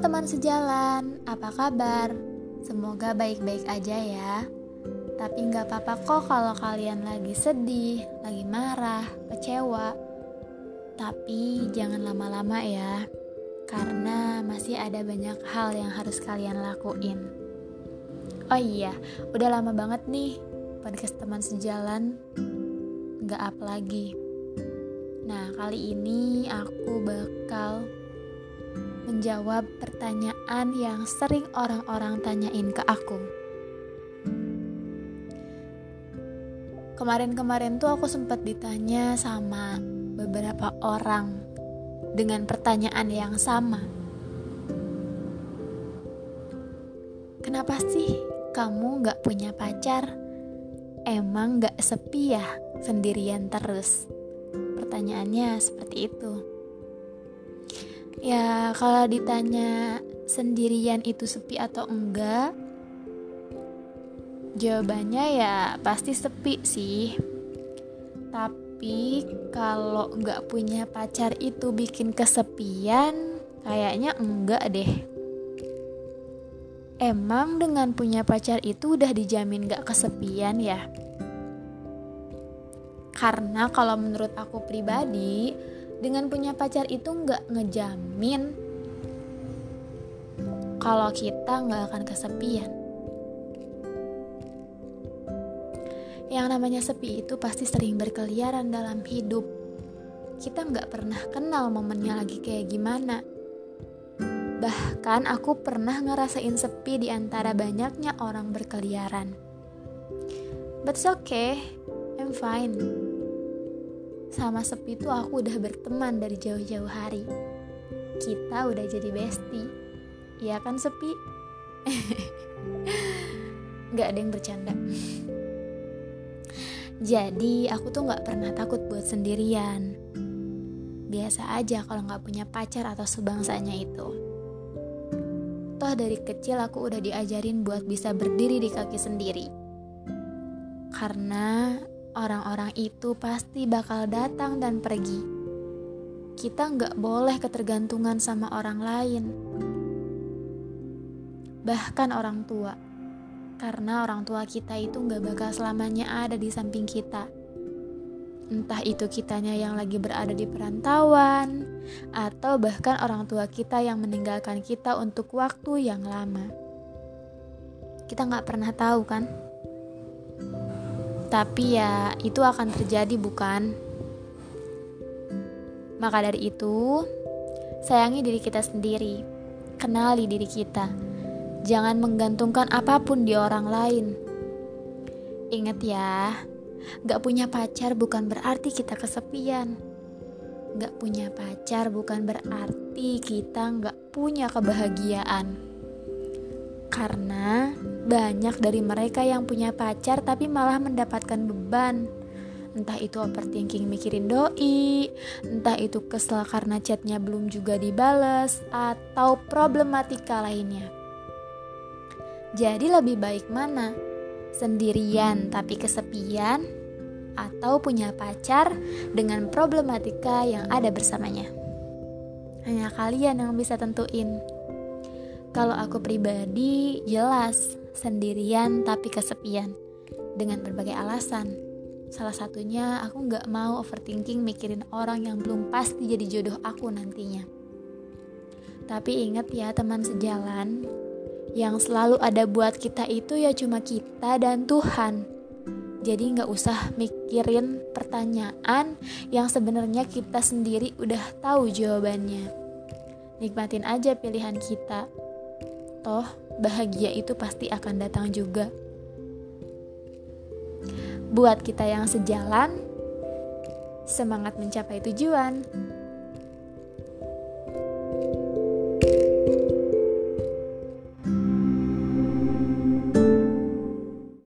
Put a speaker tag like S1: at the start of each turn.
S1: teman sejalan, apa kabar? Semoga baik-baik aja ya. Tapi nggak apa-apa kok kalau kalian lagi sedih, lagi marah, kecewa. Tapi jangan lama-lama ya, karena masih ada banyak hal yang harus kalian lakuin. Oh iya, udah lama banget nih podcast teman sejalan nggak up lagi. Nah, kali ini aku bakal menjawab pertanyaan yang sering orang-orang tanyain ke aku. Kemarin-kemarin tuh aku sempat ditanya sama beberapa orang dengan pertanyaan yang sama. Kenapa sih kamu gak punya pacar? Emang gak sepi ya sendirian terus? Pertanyaannya seperti itu. Ya, kalau ditanya sendirian itu sepi atau enggak, jawabannya ya pasti sepi sih. Tapi kalau nggak punya pacar itu bikin kesepian, kayaknya enggak deh. Emang dengan punya pacar itu udah dijamin gak kesepian ya? Karena kalau menurut aku pribadi, dengan punya pacar itu nggak ngejamin kalau kita nggak akan kesepian. Yang namanya sepi itu pasti sering berkeliaran dalam hidup. Kita nggak pernah kenal momennya lagi kayak gimana. Bahkan aku pernah ngerasain sepi di antara banyaknya orang berkeliaran. But it's okay, I'm fine sama sepi tuh aku udah berteman dari jauh-jauh hari. Kita udah jadi bestie. Iya kan sepi? Gak ada yang bercanda. Jadi aku tuh gak pernah takut buat sendirian. Biasa aja kalau gak punya pacar atau sebangsanya itu. Toh dari kecil aku udah diajarin buat bisa berdiri di kaki sendiri. Karena orang-orang itu pasti bakal datang dan pergi. Kita nggak boleh ketergantungan sama orang lain, bahkan orang tua, karena orang tua kita itu nggak bakal selamanya ada di samping kita. Entah itu kitanya yang lagi berada di perantauan, atau bahkan orang tua kita yang meninggalkan kita untuk waktu yang lama. Kita nggak pernah tahu, kan? Tapi ya, itu akan terjadi, bukan? Maka dari itu, sayangi diri kita sendiri, kenali diri kita. Jangan menggantungkan apa pun di orang lain. Ingat ya, gak punya pacar bukan berarti kita kesepian. Gak punya pacar bukan berarti kita gak punya kebahagiaan. Karena banyak dari mereka yang punya pacar tapi malah mendapatkan beban. Entah itu overthinking mikirin doi, entah itu kesel karena chatnya belum juga dibales, atau problematika lainnya. Jadi lebih baik mana? Sendirian tapi kesepian, atau punya pacar dengan problematika yang ada bersamanya? Hanya kalian yang bisa tentuin. Kalau aku pribadi, jelas sendirian tapi kesepian dengan berbagai alasan. Salah satunya aku nggak mau overthinking mikirin orang yang belum pasti jadi jodoh aku nantinya. Tapi ingat ya teman sejalan, yang selalu ada buat kita itu ya cuma kita dan Tuhan. Jadi nggak usah mikirin pertanyaan yang sebenarnya kita sendiri udah tahu jawabannya. Nikmatin aja pilihan kita. Toh, bahagia itu pasti akan datang juga. Buat kita yang sejalan, semangat mencapai tujuan.